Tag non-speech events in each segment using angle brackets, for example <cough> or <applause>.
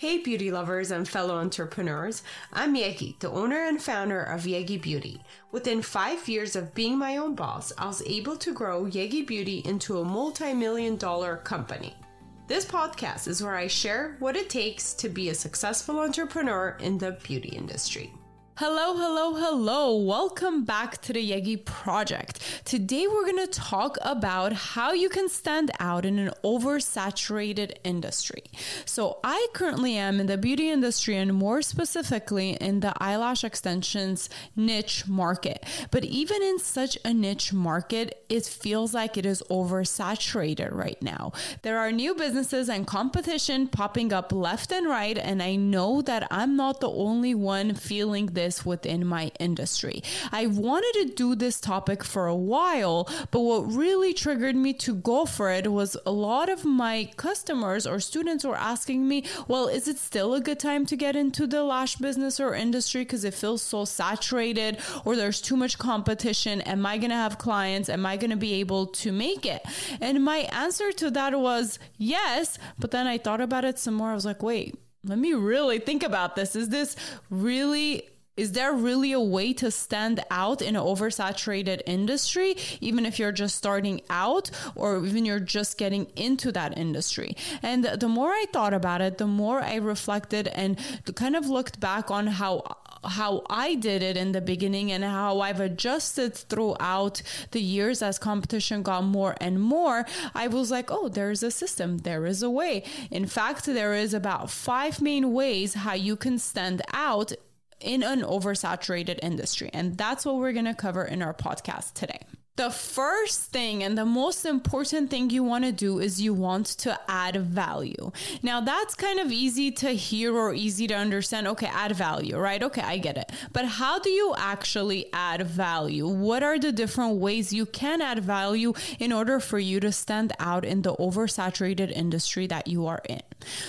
Hey, beauty lovers and fellow entrepreneurs. I'm Yegi, the owner and founder of Yegi Beauty. Within five years of being my own boss, I was able to grow Yegi Beauty into a multi million dollar company. This podcast is where I share what it takes to be a successful entrepreneur in the beauty industry. Hello, hello, hello. Welcome back to the Yegi Project. Today we're going to talk about how you can stand out in an oversaturated industry. So, I currently am in the beauty industry and more specifically in the eyelash extensions niche market. But even in such a niche market, it feels like it is oversaturated right now. There are new businesses and competition popping up left and right, and I know that I'm not the only one feeling this within my industry. I wanted to do this topic for a while, but what really triggered me to go for it was a lot of my customers or students were asking me, well, is it still a good time to get into the lash business or industry because it feels so saturated or there's too much competition? Am I going to have clients? Am I going to be able to make it? And my answer to that was yes, but then I thought about it some more. I was like, wait, let me really think about this. Is this really is there really a way to stand out in an oversaturated industry, even if you're just starting out or even you're just getting into that industry? And the more I thought about it, the more I reflected and kind of looked back on how how I did it in the beginning and how I've adjusted throughout the years as competition got more and more, I was like, oh, there's a system, there is a way. In fact, there is about five main ways how you can stand out in an oversaturated industry. And that's what we're going to cover in our podcast today. The first thing and the most important thing you want to do is you want to add value. Now, that's kind of easy to hear or easy to understand. Okay, add value, right? Okay, I get it. But how do you actually add value? What are the different ways you can add value in order for you to stand out in the oversaturated industry that you are in?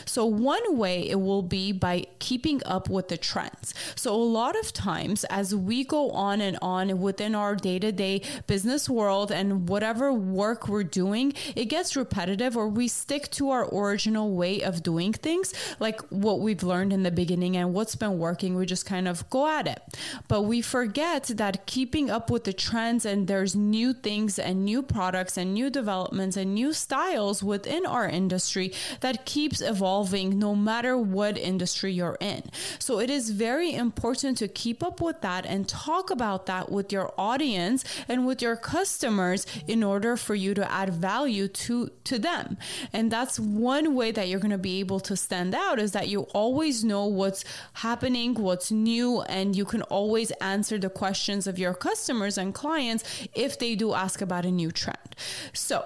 So, one way it will be by keeping up with the trends. So, a lot of times as we go on and on within our day to day business business world and whatever work we're doing, it gets repetitive or we stick to our original way of doing things, like what we've learned in the beginning and what's been working. We just kind of go at it. But we forget that keeping up with the trends and there's new things and new products and new developments and new styles within our industry that keeps evolving no matter what industry you're in. So it is very important to keep up with that and talk about that with your audience and with your customers in order for you to add value to to them. And that's one way that you're going to be able to stand out is that you always know what's happening what's new and you can always answer the questions of your customers and clients if they do ask about a new trend. So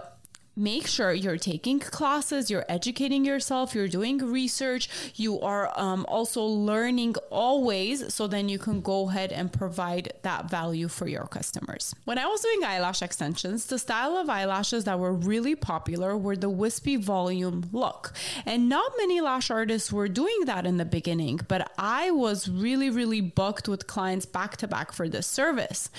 make sure you're taking classes, you're educating yourself, you're doing research, you are um, also learning always, so then you can go ahead and provide that value for your customers. When I was doing eyelash extensions, the style of eyelashes that were really popular were the wispy volume look. And not many lash artists were doing that in the beginning, but I was really, really booked with clients back to back for this service.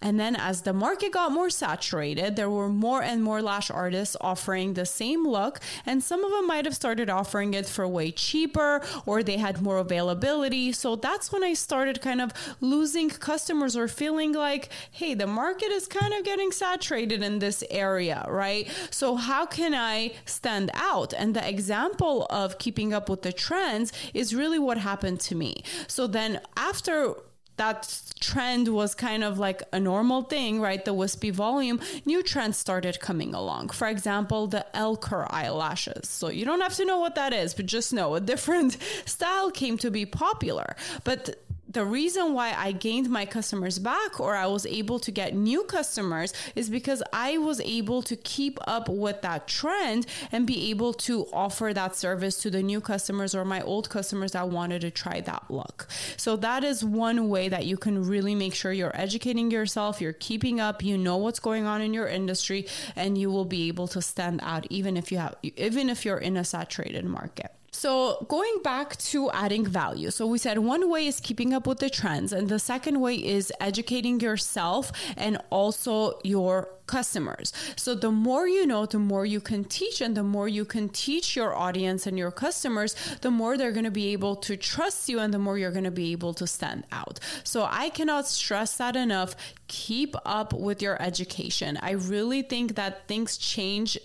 And then as the market got more saturated, there were more and more lash artists artists offering the same look, and some of them might have started offering it for way cheaper or they had more availability. So that's when I started kind of losing customers or feeling like, hey, the market is kind of getting saturated in this area, right? So how can I stand out? And the example of keeping up with the trends is really what happened to me. So then after that trend was kind of like a normal thing, right? The wispy volume, new trends started coming along. For example, the L curl eyelashes. So you don't have to know what that is, but just know a different <laughs> style came to be popular. But the reason why I gained my customers back or I was able to get new customers is because I was able to keep up with that trend and be able to offer that service to the new customers or my old customers that wanted to try that look. So that is one way that you can really make sure you're educating yourself, you're keeping up, you know what's going on in your industry and you will be able to stand out even if you have even if you're in a saturated market. So, going back to adding value. So, we said one way is keeping up with the trends, and the second way is educating yourself and also your customers. So, the more you know, the more you can teach, and the more you can teach your audience and your customers, the more they're going to be able to trust you and the more you're going to be able to stand out. So, I cannot stress that enough. Keep up with your education. I really think that things change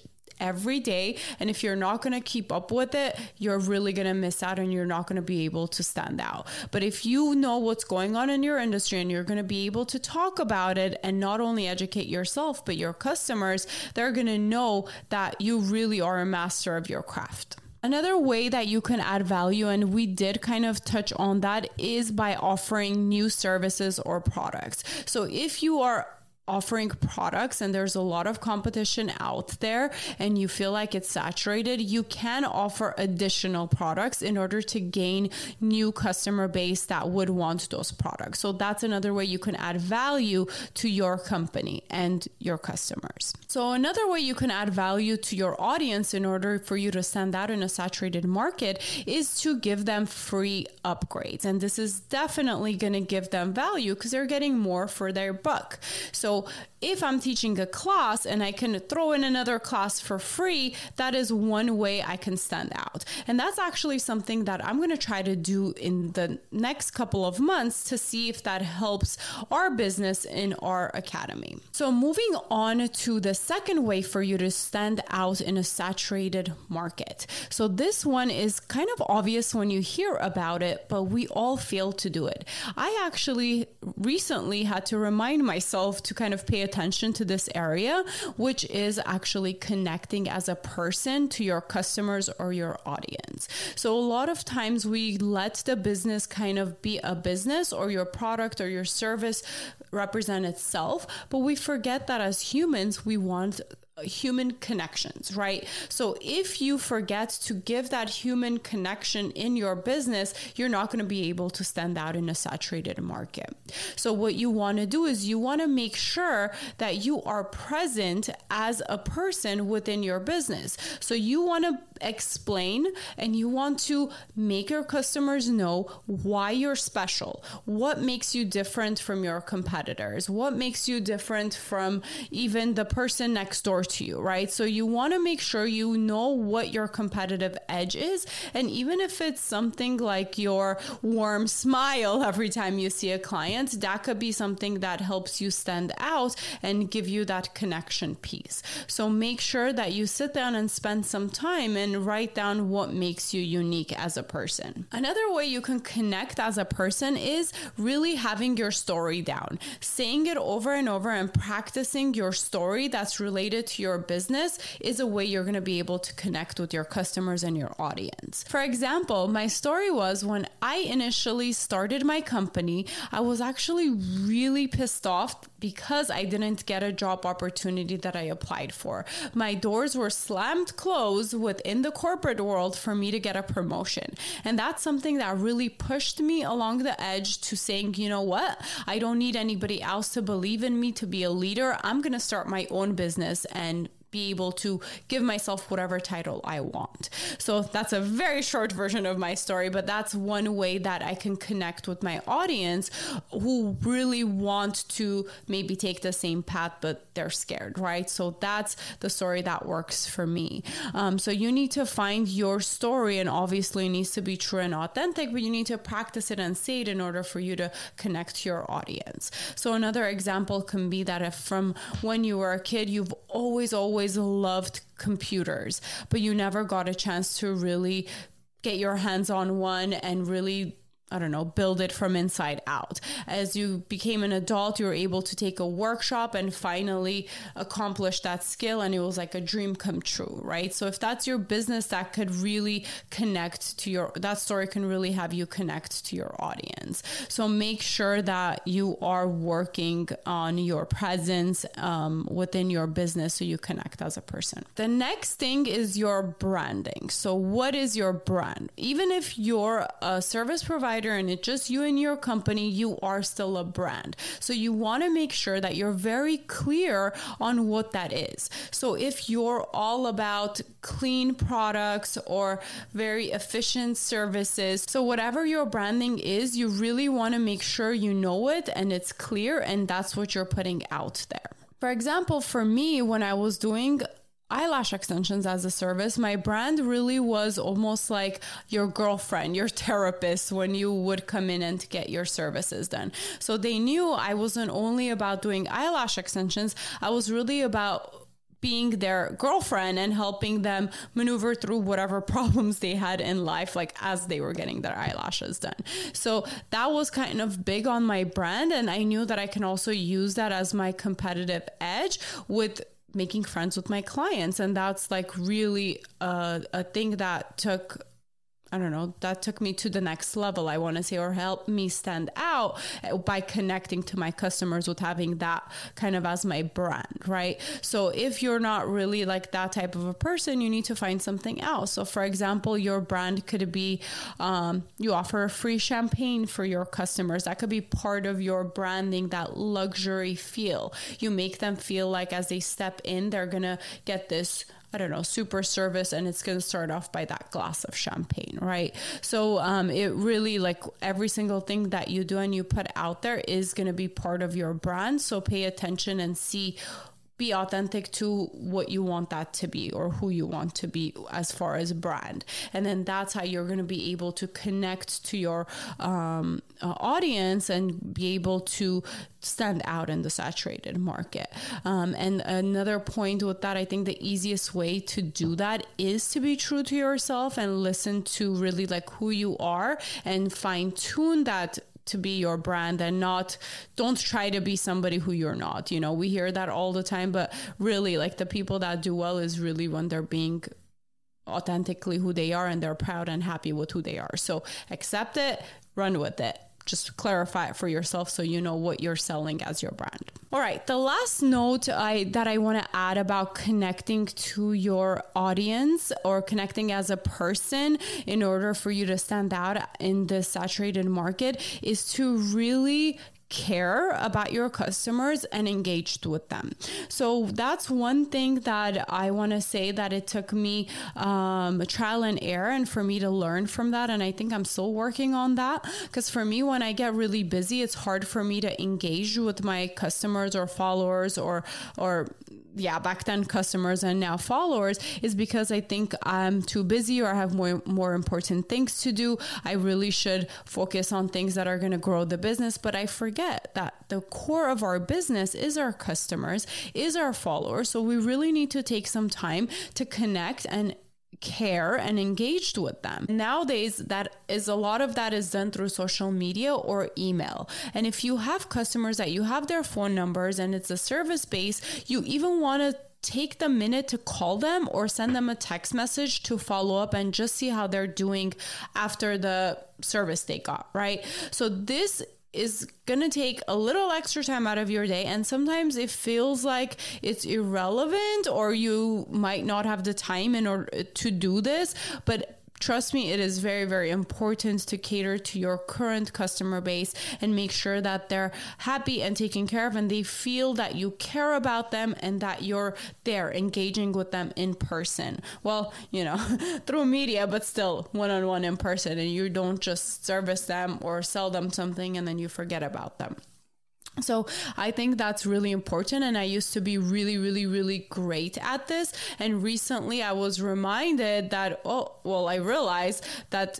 every day. And if you're not going to keep up with it, you're really going to miss out and you're not going to be able to stand out. But if you know what's going on in your industry and you're going to be able to talk about it and not only educate yourself, but your customers, they're going to know that you really are a master of your craft. Another way that you can add value, and we did kind of touch on that, is by offering new services or products. So if you are offering products and there's a lot of competition out there and you feel like it's saturated, you can offer additional products in order to gain new customer base that would want those products. So that's another way you can add value to your company and your customers. So another way you can add value to your audience in order for you to stand out in a saturated market is to give them free upgrades. And this is definitely going to give them value because they're getting more for their buck. So if I'm teaching a class and I can throw in another class for free, that is one way I can stand out. And that's actually something that I'm going to try to do in the next couple of months to see if that helps our business in our academy. So, moving on to the second way for you to stand out in a saturated market. So, this one is kind of obvious when you hear about it, but we all fail to do it. I actually recently had to remind myself to kind of pay attention to this area, which is actually connecting as a person to your customers or your audience. So, a lot of times we let the business kind of be a business or your product or your service represent itself, but we forget that as humans, we want Uh, human connections, right? So if you forget to give that human connection in your business, you're not going to be able to stand out in a saturated market. So what you want to do is you want to make sure that you are present as a person within your business. So you want to explain and you want to make your customers know why you're special, what makes you different from your competitors, what makes you different from even the person next door to you, right? So you want to make sure you know what your competitive edge is. And even if it's something like your warm smile every time you see a client, that could be something that helps you stand out and give you that connection piece. So make sure that you sit down and spend some time and write down what makes you unique as a person. Another way you can connect as a person is really having your story down, saying it over and over and practicing your story that's related to your business is a way you're going to be able to connect with your customers and your audience. For example, my story was when I initially started my company, I was actually really pissed off because I didn't get a job opportunity that I applied for. My doors were slammed closed within the corporate world for me to get a promotion. And that's something that really pushed me along the edge to saying, you know what? I don't need anybody else to believe in me to be a leader. I'm going to start my own business and be able to give myself whatever title I want. So that's a very short version of my story, but that's one way that I can connect with my audience who really want to maybe take the same path, but they're scared, right? So that's the story that works for me. Um, so you need to find your story, and obviously it needs to be true and authentic, but you need to practice it and say it in order for you to connect your audience. So another example can be that if from when you were a kid, you've always, always always loved computers, but you never got a chance to really get your hands on one and really I don't know, build it from inside out. As you became an adult, you were able to take a workshop and finally accomplish that skill. And it was like a dream come true, right? So if that's your business, that could really connect to your, that story can really have you connect to your audience. So make sure that you are working on your presence um, within your business so you connect as a person. The next thing is your branding. So what is your brand? Even if you're a service provider, outsider and it's just you and your company, you are still a brand. So you want to make sure that you're very clear on what that is. So if you're all about clean products or very efficient services, so whatever your branding is, you really want to make sure you know it and it's clear and that's what you're putting out there. For example, for me, when I was doing eyelash extensions as a service, my brand really was almost like your girlfriend, your therapist when you would come in and get your services done. So they knew I wasn't only about doing eyelash extensions, I was really about being their girlfriend and helping them maneuver through whatever <laughs> problems they had in life, like as they were getting their eyelashes done. So that was kind of big on my brand. And I knew that I can also use that as my competitive edge with making friends with my clients. And that's like really a, a thing that took I don't know, that took me to the next level, I want to say, or helped me stand out by connecting to my customers with having that kind of as my brand, right? So if you're not really like that type of a person, you need to find something else. So, for example, your brand could be um, you offer a free champagne for your customers. That could be part of your branding, that luxury feel. You make them feel like as they step in, they're going to get this I don't know, super service, and it's going to start off by that glass of champagne, right? So um, it really like every single thing that you do and you put out there is going to be part of your brand. So pay attention and see be authentic to what you want that to be or who you want to be as far as brand. And then that's how you're going to be able to connect to your um, uh, audience and be able to stand out in the saturated market. Um, and another point with that i think the easiest way to do that is to be true to yourself and listen to really like who you are and fine tune that to be your brand and not don't try to be somebody who you're not you know? We hear that all the time but really like the people that do well is really when they're being authentically who they are and they're proud and happy with who they are. So accept it run with it just clarify it for yourself so you know what you're selling as your brand. All right, the last note I that I want to add about connecting to your audience or connecting as a person in order for you to stand out in the saturated market is to really care about your customers and engaged with them. So that's one thing that I want to say that it took me um, trial and error and for me to learn from that. And I think I'm still working on that because for me, when I get really busy, it's hard for me to engage with my customers or followers or or yeah, back then customers and now followers is because I think I'm too busy or I have more more important things to do. I really should focus on things that are going to grow the business, but I forget that the core of our business is our customers, is our followers. So we really need to take some time to connect and care and engaged with them. Nowadays, that is a lot of that is done through social media or email. And if you have customers that you have their phone numbers and it's a service base, you even want to take the minute to call them or send them a text message to follow up and just see how they're doing after the service they got, right? So this is going to take a little extra time out of your day. And sometimes it feels like it's irrelevant or you might not have the time in order to do this but trust me, it is very, very important to cater to your current customer base and make sure that they're happy and taken care of and they feel that you care about them and that you're there engaging with them in person. Well, you know, <laughs> through media, but still one on one in person, and you don't just service them or sell them something and then you forget about them. So I think that's really important. And I used to be really, really, really great at this. And recently I was reminded that, oh, well, I realized that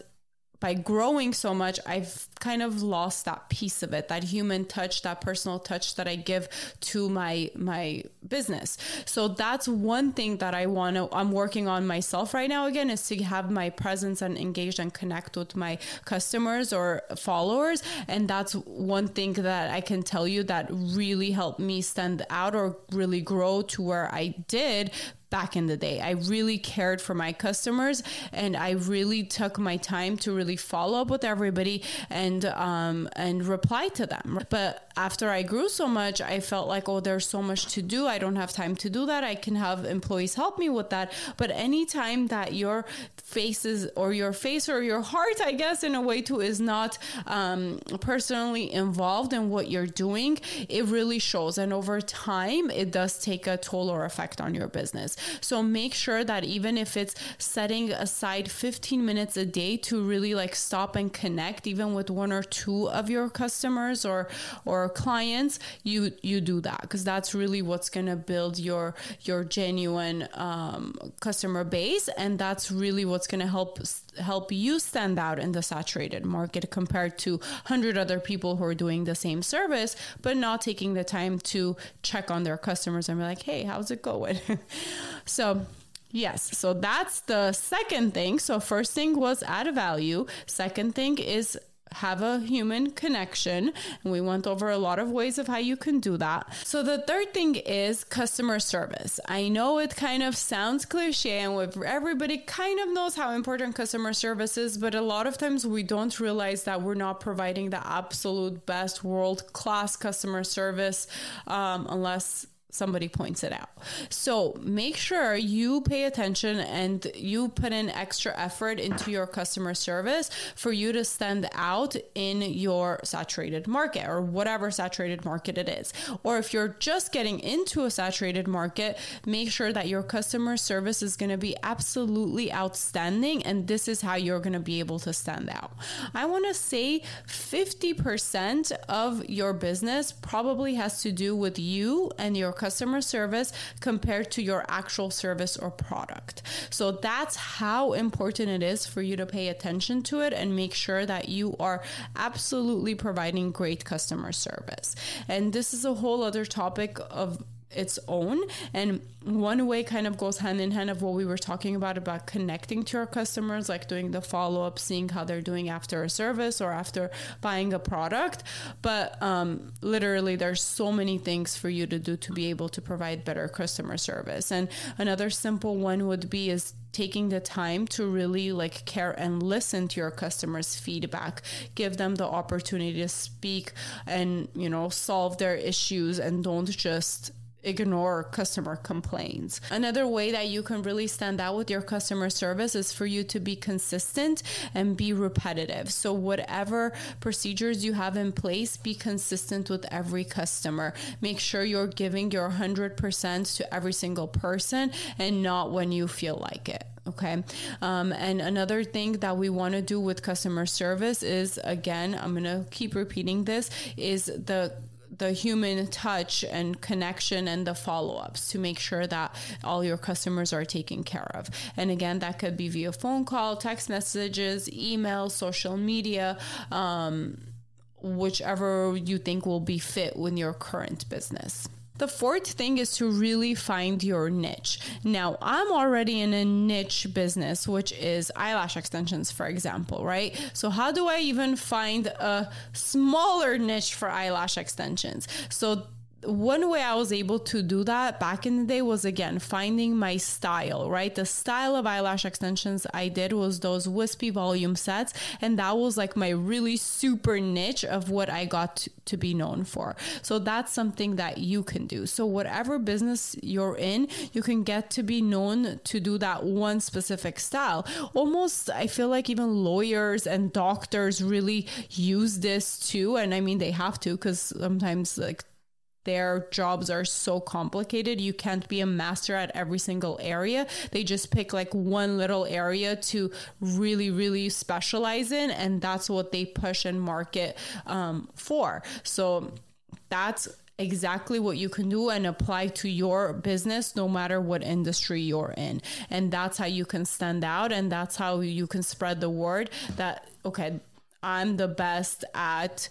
by growing so much, I've kind of lost that piece of it, that human touch, that personal touch that I give to my my business. So that's one thing that I want to I'm working on myself right now again is to have my presence and engage and connect with my customers or followers and that's one thing that I can tell you that really helped me stand out or really grow to where I did back in the day. I really cared for my customers and I really took my time to really follow up with everybody and um, and reply to them. But after I grew so much, I felt like, oh, there's so much to do. I don't have time to do that. I can have employees help me with that. But anytime that your faces or your face or your heart, I guess, in a way too, is not um, personally involved in what you're doing, it really shows. And over time, it does take a toll or effect on your business. So make sure that even if it's setting aside 15 minutes a day to really like stop and connect, even with one or two of your customers or or clients, you you do that because that's really what's gonna build your your genuine um, customer base, and that's really what's gonna help help you stand out in the saturated market compared to 100 other people who are doing the same service but not taking the time to check on their customers and be like hey how's it going <laughs> so Yes, so that's the second thing. So, first thing was add a value. Second thing is have a human connection. And we went over a lot of ways of how you can do that. So the third thing is customer service. I know it kind of sounds cliche and everybody kind of knows how important customer service is, but a lot of times we don't realize that we're not providing the absolute best world class customer service um, unless somebody points it out. So make sure you pay attention and you put in extra effort into your customer service for you to stand out in your saturated market or whatever saturated market it is. Or if you're just getting into a saturated market, make sure that your customer service is going to be absolutely outstanding and this is how you're going to be able to stand out. I want to say 50% of your business probably has to do with you and your customer service compared to your actual service or product. So that's how important it is for you to pay attention to it and make sure that you are absolutely providing great customer service. And this is a whole other topic of its own. And one way kind of goes hand in hand of what we were talking about about connecting to our customers, like doing the follow up, seeing how they're doing after a service or after buying a product. But um, literally, there's so many things for you to do to be able to provide better customer service. And another simple one would be is taking the time to really like care and listen to your customers feedback give them the opportunity to speak and you know solve their issues and don't just ignore customer complaints. Another way that you can really stand out with your customer service is for you to be consistent and be repetitive. So, whatever procedures you have in place, be consistent with every customer. Make sure you're giving your 100% to every single person and not when you feel like it okay um, and another thing that we want to do with customer service is again i'm going to keep repeating this is the the human touch and connection and the follow-ups to make sure that all your customers are taken care of. And again that could be via phone call text messages email social media um, whichever you think will be fit with your current business the fourth thing is to really find your niche. Now, I'm already in a niche business, which is eyelash extensions, for example, right? So, how do I even find a smaller niche for eyelash extensions? So, one way I was able to do that back in the day was again finding my style, right? The style of eyelash extensions I did was those wispy volume sets, and that was like my really super niche of what I got to, to be known for. So that's something that you can do. So, whatever business you're in, you can get to be known to do that one specific style. Almost, I feel like even lawyers and doctors really use this too. And I mean, they have to because sometimes, like, their jobs are so complicated. You can't be a master at every single area. They just pick like one little area to really, really specialize in, and that's what they push and market um, for. So that's exactly what you can do and apply to your business no matter what industry you're in and that's how you can stand out and that's how you can spread the word that okay i'm the best at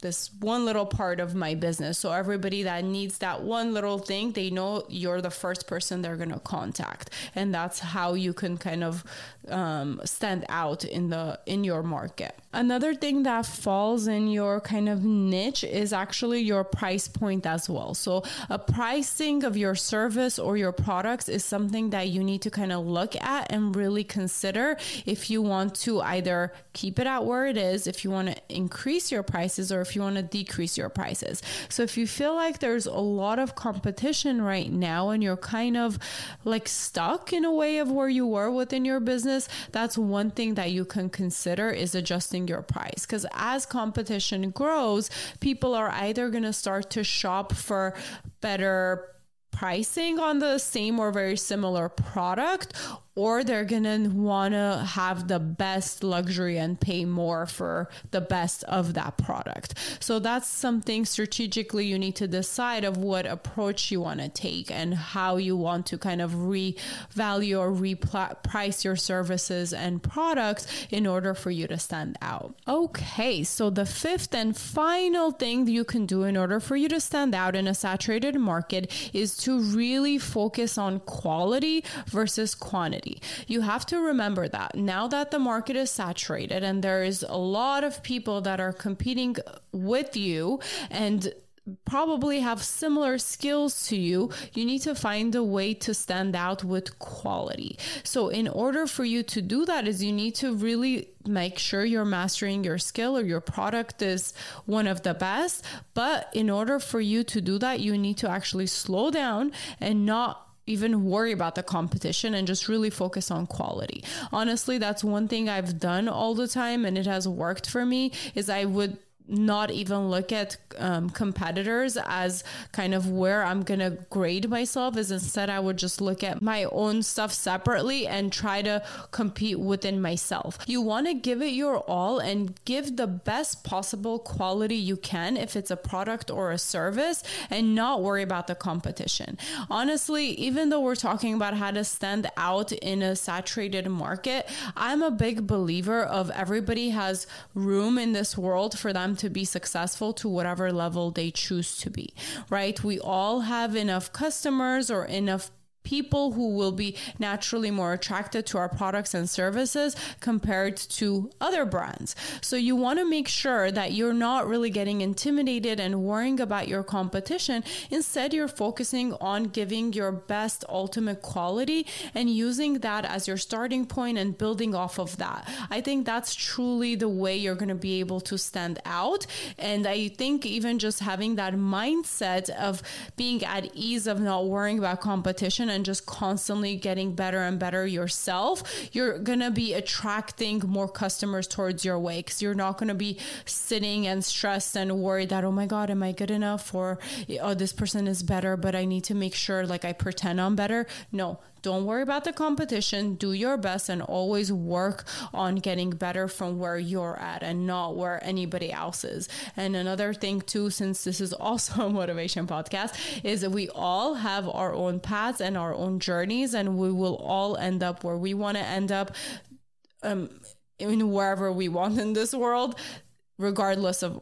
this one little part of my business. So everybody that needs that one little thing, they know you're the first person they're going to contact. And that's how you can kind of um, stand out in the in your market. Another thing that falls in your kind of niche is actually your price point as well. So a pricing of your service or your products is something that you need to kind of look at and really consider if you want to either keep it at where it is, if you want to increase your prices or if you want to decrease your prices. So if you feel like there's a lot of competition right now and you're kind of like stuck in a way of where you were within your business, that's one thing that you can consider is adjusting your price. Because as competition grows, people are either going to start to shop for better pricing on the same or very similar product or they're gonna wanna have the best luxury and pay more for the best of that product. So that's something strategically you need to decide of what approach you wanna take and how you want to kind of revalue or reprice your services and products in order for you to stand out. Okay, so the fifth and final thing you can do in order for you to stand out in a saturated market is to really focus on quality versus quantity. You have to remember that now that the market is saturated and there is a lot of people that are competing with you and probably have similar skills to you, you need to find a way to stand out with quality. So in order for you to do that is you need to really make sure you're mastering your skill or your product is one of the best, but in order for you to do that, you need to actually slow down and not even worry about the competition and just really focus on quality. Honestly, that's one thing I've done all the time and it has worked for me is I would not even look at um, competitors as kind of where I'm gonna grade myself is instead I would just look at my own stuff separately and try to compete within myself. You want to give it your all and give the best possible quality you can if it's a product or a service and not worry about the competition. Honestly, even though we're talking about how to stand out in a saturated market, I'm a big believer of everybody has room in this world for them to be successful to whatever level they choose to be, right? We all have enough customers or enough people who will be naturally more attracted to our products and services compared to other brands. So you want to make sure that you're not really getting intimidated and worrying about your competition. Instead, you're focusing on giving your best ultimate quality and using that as your starting point and building off of that. I think that's truly the way you're going to be able to stand out. And I think even just having that mindset of being at ease of not worrying about competition and just constantly getting better and better yourself, you're going to be attracting more customers towards your way because you're not going to be sitting and stressed and worried that, oh my God, am I good enough? Or, oh, this person is better, but I need to make sure like I pretend I'm better. No, don't worry about the competition. Do your best and always work on getting better from where you're at and not where anybody else is. And another thing, too, since this is also a <laughs> motivation podcast, is that we all have our own paths and our own journeys, and we will all end up where we want to end up um, in wherever we want in this world, regardless of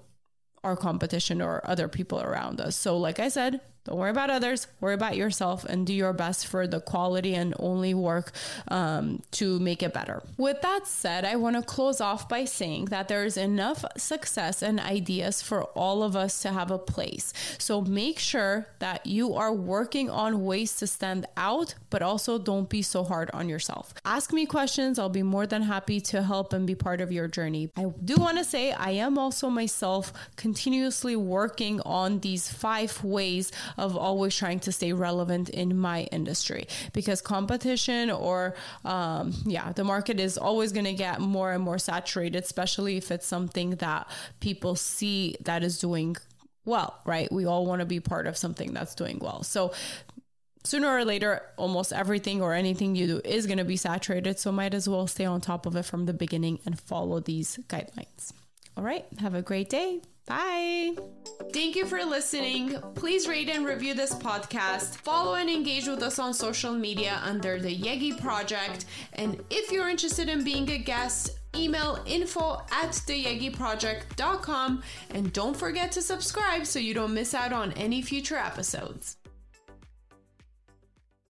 our competition or other people around us. So, like I said, don't worry about others, worry about yourself and do your best for the quality and only work um, to make it better. With that said, I want to close off by saying that there is enough success and ideas for all of us to have a place. So make sure that you are working on ways to stand out, but also don't be so hard on yourself. Ask me questions, I'll be more than happy to help and be part of your journey. I do want to say I am also myself continuously working on these five ways of always trying to stay relevant in my industry because competition or um, yeah the market is always going to get more and more saturated especially if it's something that people see that is doing well right we all want to be part of something that's doing well so sooner or later, almost everything or anything you do is going to be saturated. So might as well stay on top of it from the beginning and follow these guidelines. All right. Have a great day. Bye. Thank you for listening. Please rate and review this podcast. Follow and engage with us on social media under the Yegi Project. And if you're interested in being a guest, email info at theyegiproject.com and don't forget to subscribe so you don't miss out on any future episodes.